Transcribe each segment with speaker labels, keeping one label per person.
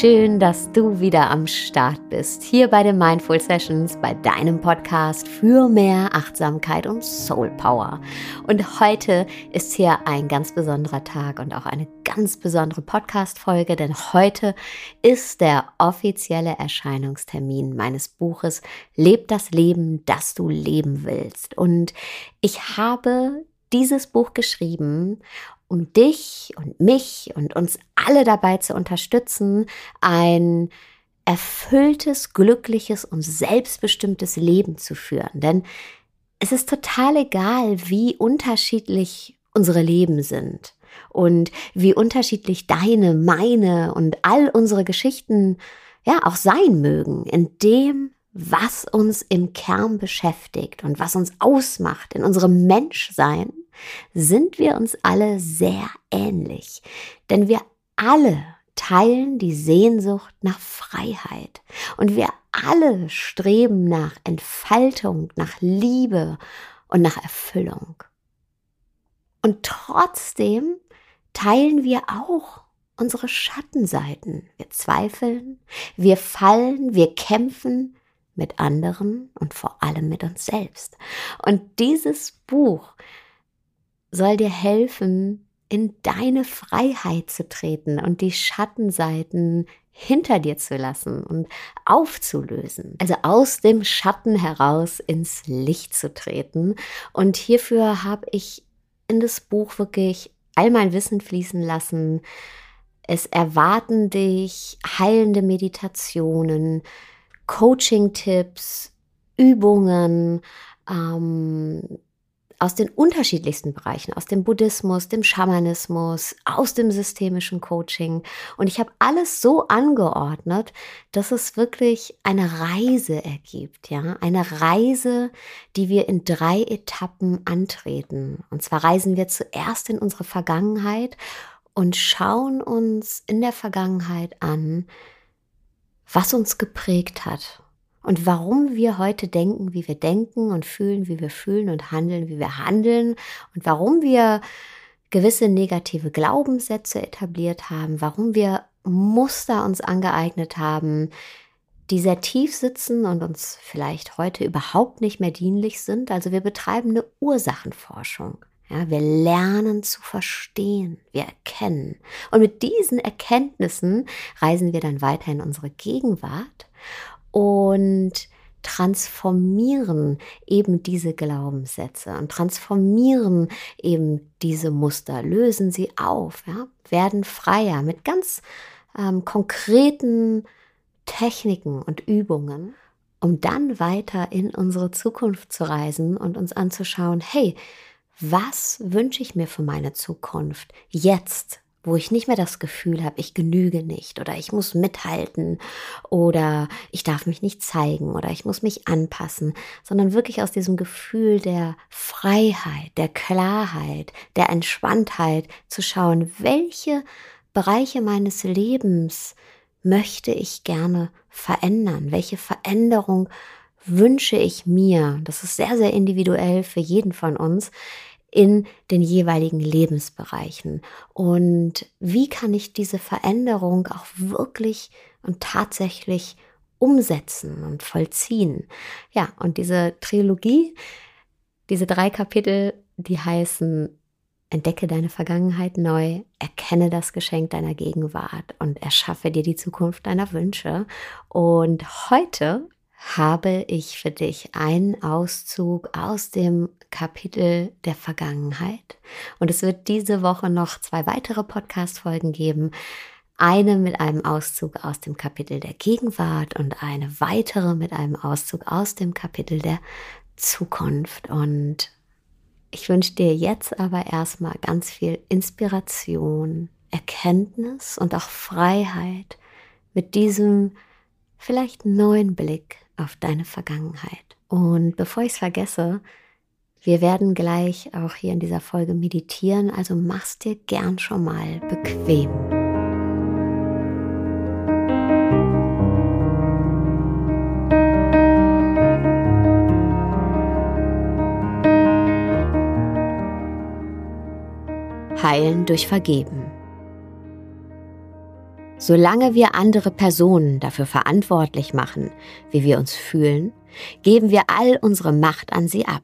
Speaker 1: Schön, dass du wieder am Start bist. Hier bei den Mindful Sessions, bei deinem Podcast für mehr Achtsamkeit und Soul Power. Und heute ist hier ein ganz besonderer Tag und auch eine ganz besondere Podcast-Folge, denn heute ist der offizielle Erscheinungstermin meines Buches Leb das Leben, das du leben willst. Und ich habe dieses Buch geschrieben, um dich und mich und uns alle dabei zu unterstützen, ein erfülltes, glückliches und selbstbestimmtes Leben zu führen. Denn es ist total egal, wie unterschiedlich unsere Leben sind und wie unterschiedlich deine, meine und all unsere Geschichten ja auch sein mögen, in dem, was uns im Kern beschäftigt und was uns ausmacht in unserem Menschsein, sind wir uns alle sehr ähnlich. Denn wir alle teilen die Sehnsucht nach Freiheit. Und wir alle streben nach Entfaltung, nach Liebe und nach Erfüllung. Und trotzdem teilen wir auch unsere Schattenseiten. Wir zweifeln, wir fallen, wir kämpfen mit anderen und vor allem mit uns selbst. Und dieses Buch soll dir helfen, in deine Freiheit zu treten und die Schattenseiten hinter dir zu lassen und aufzulösen. Also aus dem Schatten heraus ins Licht zu treten. Und hierfür habe ich in das Buch wirklich all mein Wissen fließen lassen. Es erwarten dich heilende Meditationen, Coaching-Tipps, Übungen, ähm, aus den unterschiedlichsten Bereichen, aus dem Buddhismus, dem Schamanismus, aus dem systemischen Coaching. Und ich habe alles so angeordnet, dass es wirklich eine Reise ergibt, ja, eine Reise, die wir in drei Etappen antreten. Und zwar reisen wir zuerst in unsere Vergangenheit und schauen uns in der Vergangenheit an, was uns geprägt hat und warum wir heute denken, wie wir denken und fühlen, wie wir fühlen und handeln, wie wir handeln und warum wir gewisse negative Glaubenssätze etabliert haben, warum wir Muster uns angeeignet haben, die sehr tief sitzen und uns vielleicht heute überhaupt nicht mehr dienlich sind. Also wir betreiben eine Ursachenforschung. Ja, wir lernen zu verstehen, wir erkennen. Und mit diesen Erkenntnissen reisen wir dann weiter in unsere Gegenwart und transformieren eben diese Glaubenssätze und transformieren eben diese Muster, lösen sie auf, ja, werden freier mit ganz ähm, konkreten Techniken und Übungen, um dann weiter in unsere Zukunft zu reisen und uns anzuschauen, hey, was wünsche ich mir für meine Zukunft jetzt wo ich nicht mehr das Gefühl habe, ich genüge nicht oder ich muss mithalten oder ich darf mich nicht zeigen oder ich muss mich anpassen, sondern wirklich aus diesem Gefühl der Freiheit, der Klarheit, der Entspanntheit zu schauen, welche Bereiche meines Lebens möchte ich gerne verändern, welche Veränderung wünsche ich mir. Das ist sehr, sehr individuell für jeden von uns in den jeweiligen Lebensbereichen. Und wie kann ich diese Veränderung auch wirklich und tatsächlich umsetzen und vollziehen? Ja, und diese Trilogie, diese drei Kapitel, die heißen Entdecke deine Vergangenheit neu, erkenne das Geschenk deiner Gegenwart und erschaffe dir die Zukunft deiner Wünsche. Und heute habe ich für dich einen Auszug aus dem Kapitel der Vergangenheit. Und es wird diese Woche noch zwei weitere Podcast-Folgen geben. Eine mit einem Auszug aus dem Kapitel der Gegenwart und eine weitere mit einem Auszug aus dem Kapitel der Zukunft. Und ich wünsche dir jetzt aber erstmal ganz viel Inspiration, Erkenntnis und auch Freiheit mit diesem vielleicht neuen Blick auf deine Vergangenheit. Und bevor ich es vergesse, wir werden gleich auch hier in dieser Folge meditieren, also mach's dir gern schon mal bequem. Heilen durch Vergeben. Solange wir andere Personen dafür verantwortlich machen, wie wir uns fühlen, geben wir all unsere Macht an sie ab.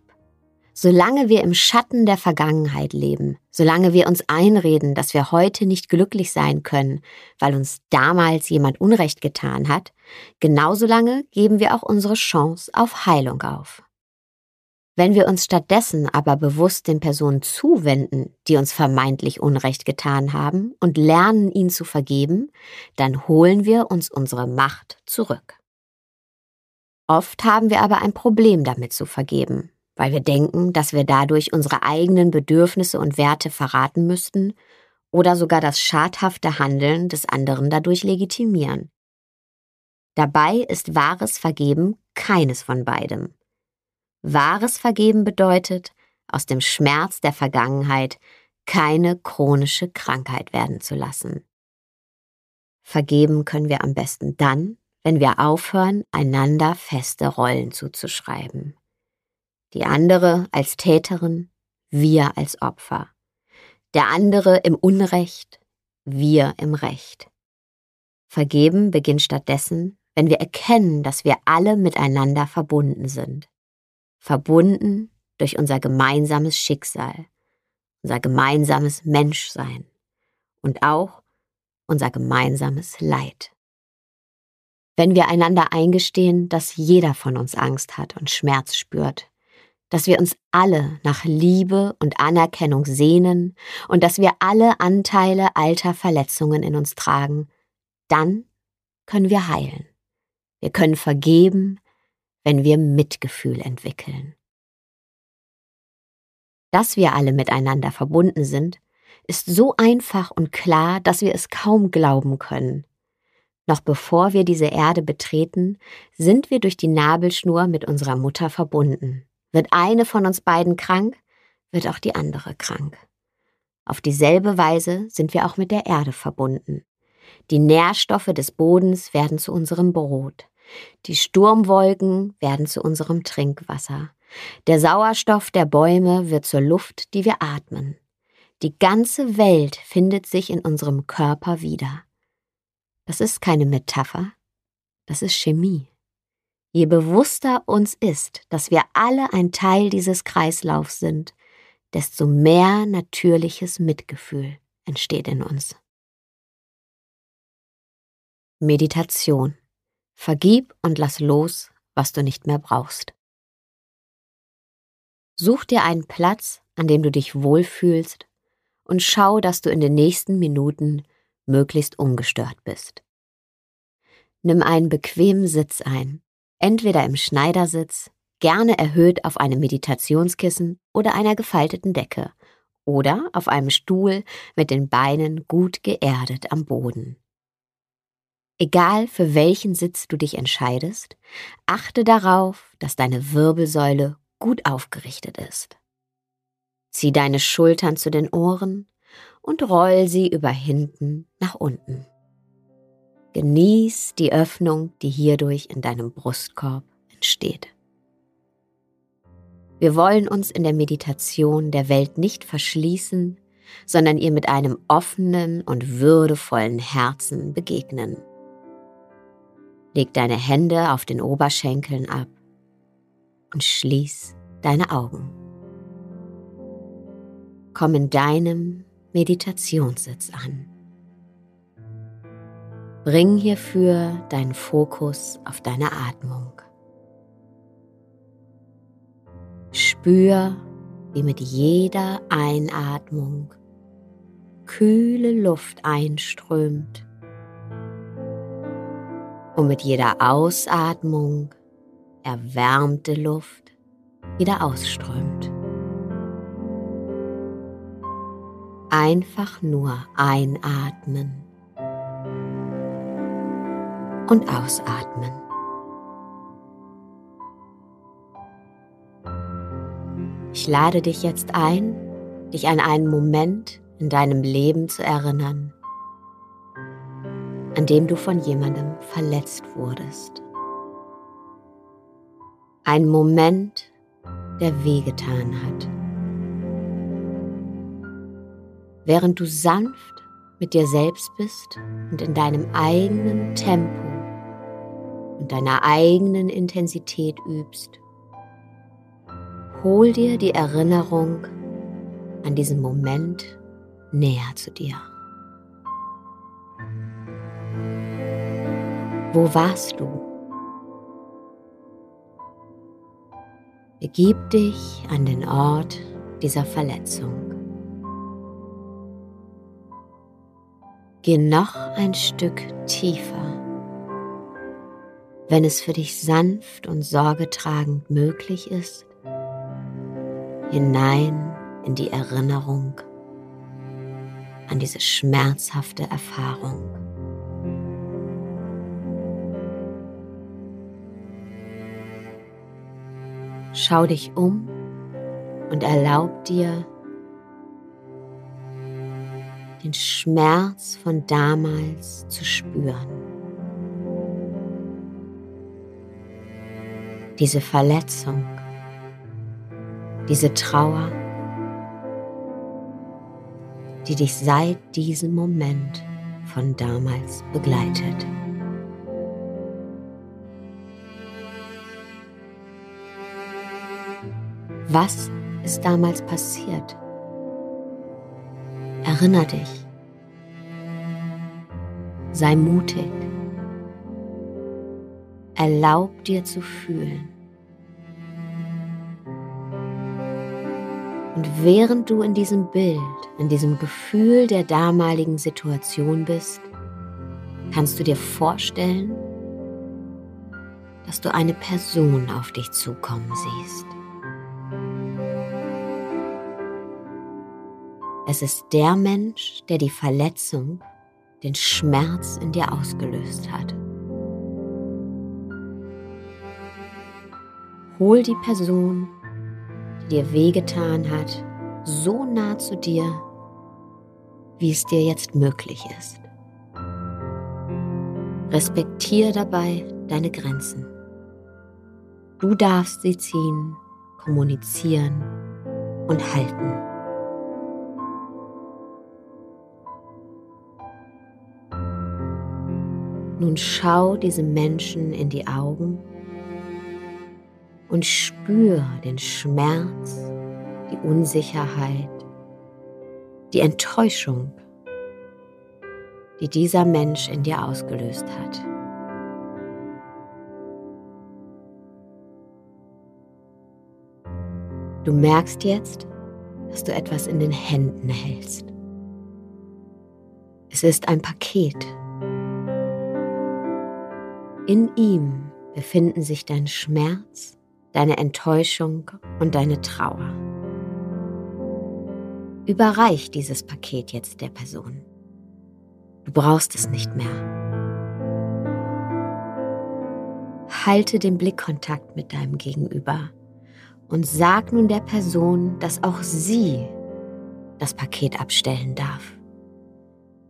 Speaker 1: Solange wir im Schatten der Vergangenheit leben, solange wir uns einreden, dass wir heute nicht glücklich sein können, weil uns damals jemand Unrecht getan hat, genauso lange geben wir auch unsere Chance auf Heilung auf. Wenn wir uns stattdessen aber bewusst den Personen zuwenden, die uns vermeintlich Unrecht getan haben, und lernen, ihnen zu vergeben, dann holen wir uns unsere Macht zurück. Oft haben wir aber ein Problem damit zu vergeben, weil wir denken, dass wir dadurch unsere eigenen Bedürfnisse und Werte verraten müssten oder sogar das schadhafte Handeln des anderen dadurch legitimieren. Dabei ist wahres Vergeben keines von beidem. Wahres Vergeben bedeutet, aus dem Schmerz der Vergangenheit keine chronische Krankheit werden zu lassen. Vergeben können wir am besten dann, wenn wir aufhören, einander feste Rollen zuzuschreiben die andere als Täterin, wir als Opfer, der andere im Unrecht, wir im Recht. Vergeben beginnt stattdessen, wenn wir erkennen, dass wir alle miteinander verbunden sind. Verbunden durch unser gemeinsames Schicksal, unser gemeinsames Menschsein und auch unser gemeinsames Leid. Wenn wir einander eingestehen, dass jeder von uns Angst hat und Schmerz spürt, dass wir uns alle nach Liebe und Anerkennung sehnen und dass wir alle Anteile alter Verletzungen in uns tragen, dann können wir heilen. Wir können vergeben, wenn wir Mitgefühl entwickeln. Dass wir alle miteinander verbunden sind, ist so einfach und klar, dass wir es kaum glauben können. Noch bevor wir diese Erde betreten, sind wir durch die Nabelschnur mit unserer Mutter verbunden. Wird eine von uns beiden krank, wird auch die andere krank. Auf dieselbe Weise sind wir auch mit der Erde verbunden. Die Nährstoffe des Bodens werden zu unserem Brot. Die Sturmwolken werden zu unserem Trinkwasser. Der Sauerstoff der Bäume wird zur Luft, die wir atmen. Die ganze Welt findet sich in unserem Körper wieder. Das ist keine Metapher, das ist Chemie. Je bewusster uns ist, dass wir alle ein Teil dieses Kreislaufs sind, desto mehr natürliches Mitgefühl entsteht in uns. Meditation. Vergib und lass los, was du nicht mehr brauchst. Such dir einen Platz, an dem du dich wohlfühlst und schau, dass du in den nächsten Minuten möglichst ungestört bist. Nimm einen bequemen Sitz ein entweder im Schneidersitz, gerne erhöht auf einem Meditationskissen oder einer gefalteten Decke oder auf einem Stuhl mit den Beinen gut geerdet am Boden. Egal für welchen Sitz du dich entscheidest, achte darauf, dass deine Wirbelsäule gut aufgerichtet ist. Zieh deine Schultern zu den Ohren und roll sie über hinten nach unten. Genieß die Öffnung, die hierdurch in deinem Brustkorb entsteht. Wir wollen uns in der Meditation der Welt nicht verschließen, sondern ihr mit einem offenen und würdevollen Herzen begegnen. Leg deine Hände auf den Oberschenkeln ab und schließ deine Augen. Komm in deinem Meditationssitz an. Bring hierfür deinen Fokus auf deine Atmung. Spür, wie mit jeder Einatmung kühle Luft einströmt und mit jeder Ausatmung erwärmte Luft wieder ausströmt. Einfach nur einatmen und ausatmen. Ich lade dich jetzt ein, dich an einen Moment in deinem Leben zu erinnern, an dem du von jemandem verletzt wurdest. Ein Moment, der wehgetan hat. Während du sanft mit dir selbst bist und in deinem eigenen Tempo und deiner eigenen Intensität übst, hol dir die Erinnerung an diesen Moment näher zu dir. Wo warst du? Begib dich an den Ort dieser Verletzung. Geh noch ein Stück tiefer, wenn es für dich sanft und sorgetragend möglich ist, hinein in die Erinnerung an diese schmerzhafte Erfahrung. Schau dich um und erlaub dir, den Schmerz von damals zu spüren. Diese Verletzung, diese Trauer, die dich seit diesem Moment von damals begleitet. Was ist damals passiert? Erinner dich. Sei mutig. Erlaub dir zu fühlen. Und während du in diesem Bild, in diesem Gefühl der damaligen Situation bist, kannst du dir vorstellen, dass du eine Person auf dich zukommen siehst. Es ist der Mensch, der die Verletzung, den Schmerz in dir ausgelöst hat. Hol die Person, die dir wehgetan hat, so nah zu dir, wie es dir jetzt möglich ist. Respektiere dabei deine Grenzen. Du darfst sie ziehen, kommunizieren und halten. Nun schau diesem Menschen in die Augen und spür den Schmerz, die Unsicherheit, die Enttäuschung, die dieser Mensch in dir ausgelöst hat. Du merkst jetzt, dass du etwas in den Händen hältst. Es ist ein Paket in ihm befinden sich dein Schmerz, deine Enttäuschung und deine Trauer. Überreich dieses Paket jetzt der Person. Du brauchst es nicht mehr. Halte den Blickkontakt mit deinem Gegenüber und sag nun der Person, dass auch sie das Paket abstellen darf.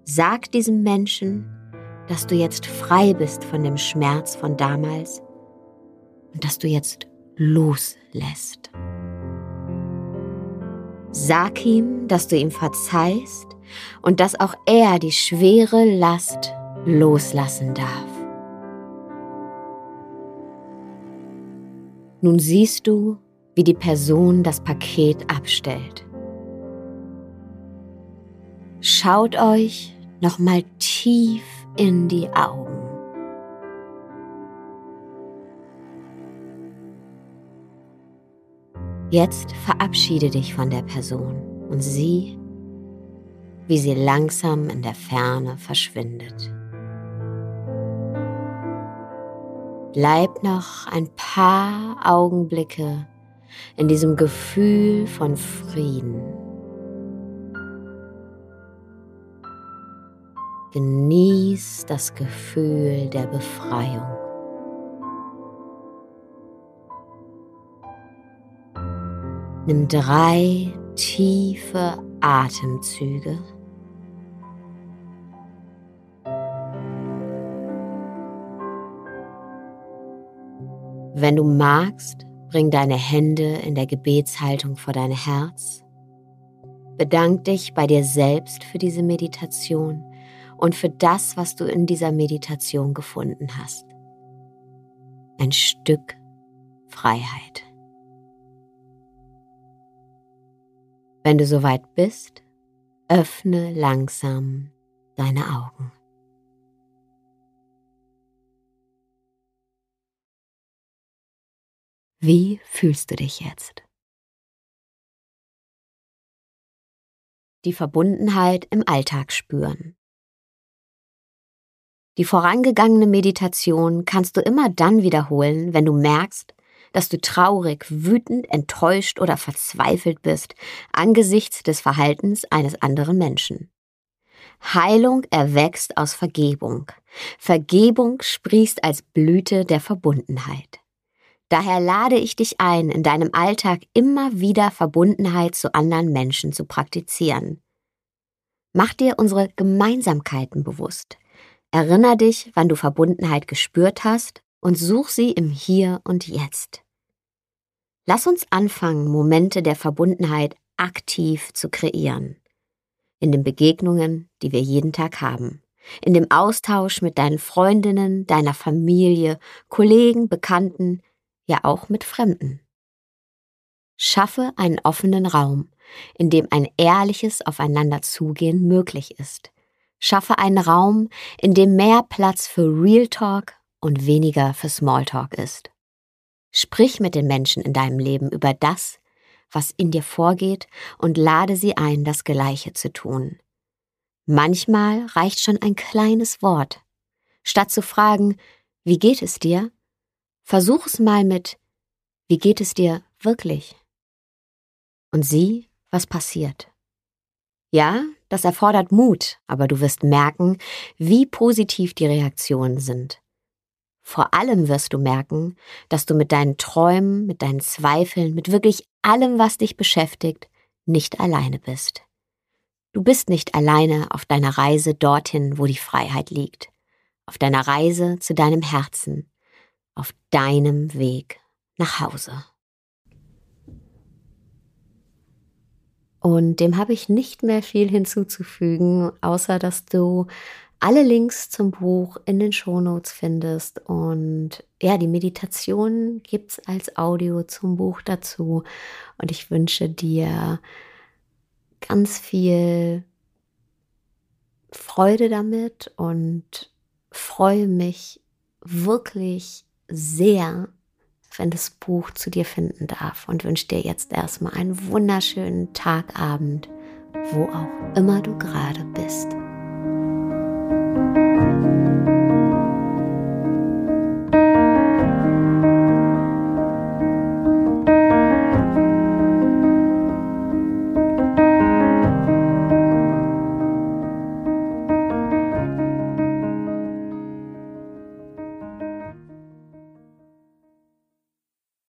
Speaker 1: Sag diesem Menschen, dass du jetzt frei bist von dem Schmerz von damals und dass du jetzt loslässt. Sag ihm, dass du ihm verzeihst und dass auch er die schwere Last loslassen darf. Nun siehst du, wie die Person das Paket abstellt. Schaut euch nochmal tief in die Augen. Jetzt verabschiede dich von der Person und sieh, wie sie langsam in der Ferne verschwindet. Bleib noch ein paar Augenblicke in diesem Gefühl von Frieden. Genieß das Gefühl der Befreiung. Nimm drei tiefe Atemzüge. Wenn du magst, bring deine Hände in der Gebetshaltung vor dein Herz Bedank dich bei dir selbst für diese Meditation und für das, was du in dieser Meditation gefunden hast. Ein Stück Freiheit. Wenn du soweit bist, öffne langsam deine Augen. Wie fühlst du dich jetzt? Die Verbundenheit im Alltag spüren. Die vorangegangene Meditation kannst du immer dann wiederholen, wenn du merkst, dass du traurig, wütend, enttäuscht oder verzweifelt bist angesichts des Verhaltens eines anderen Menschen. Heilung erwächst aus Vergebung. Vergebung sprießt als Blüte der Verbundenheit. Daher lade ich dich ein, in deinem Alltag immer wieder Verbundenheit zu anderen Menschen zu praktizieren. Mach dir unsere Gemeinsamkeiten bewusst. Erinner dich, wann du Verbundenheit gespürt hast und such sie im Hier und Jetzt. Lass uns anfangen, Momente der Verbundenheit aktiv zu kreieren. In den Begegnungen, die wir jeden Tag haben. In dem Austausch mit deinen Freundinnen, deiner Familie, Kollegen, Bekannten, ja auch mit Fremden. Schaffe einen offenen Raum, in dem ein ehrliches Aufeinanderzugehen möglich ist. Schaffe einen Raum, in dem mehr Platz für Real Talk und weniger für Small Talk ist. Sprich mit den Menschen in deinem Leben über das, was in dir vorgeht und lade sie ein, das Gleiche zu tun. Manchmal reicht schon ein kleines Wort. Statt zu fragen, wie geht es dir? Versuch es mal mit, wie geht es dir wirklich? Und sieh, was passiert. Ja, das erfordert Mut, aber du wirst merken, wie positiv die Reaktionen sind. Vor allem wirst du merken, dass du mit deinen Träumen, mit deinen Zweifeln, mit wirklich allem, was dich beschäftigt, nicht alleine bist. Du bist nicht alleine auf deiner Reise dorthin, wo die Freiheit liegt, auf deiner Reise zu deinem Herzen, auf deinem Weg nach Hause. Und dem habe ich nicht mehr viel hinzuzufügen, außer dass du alle Links zum Buch in den Shownotes findest. Und ja, die Meditation gibt es als Audio zum Buch dazu. Und ich wünsche dir ganz viel Freude damit und freue mich wirklich sehr, wenn das Buch zu dir finden darf und wünsche dir jetzt erstmal einen wunderschönen Tagabend, wo auch immer du gerade bist.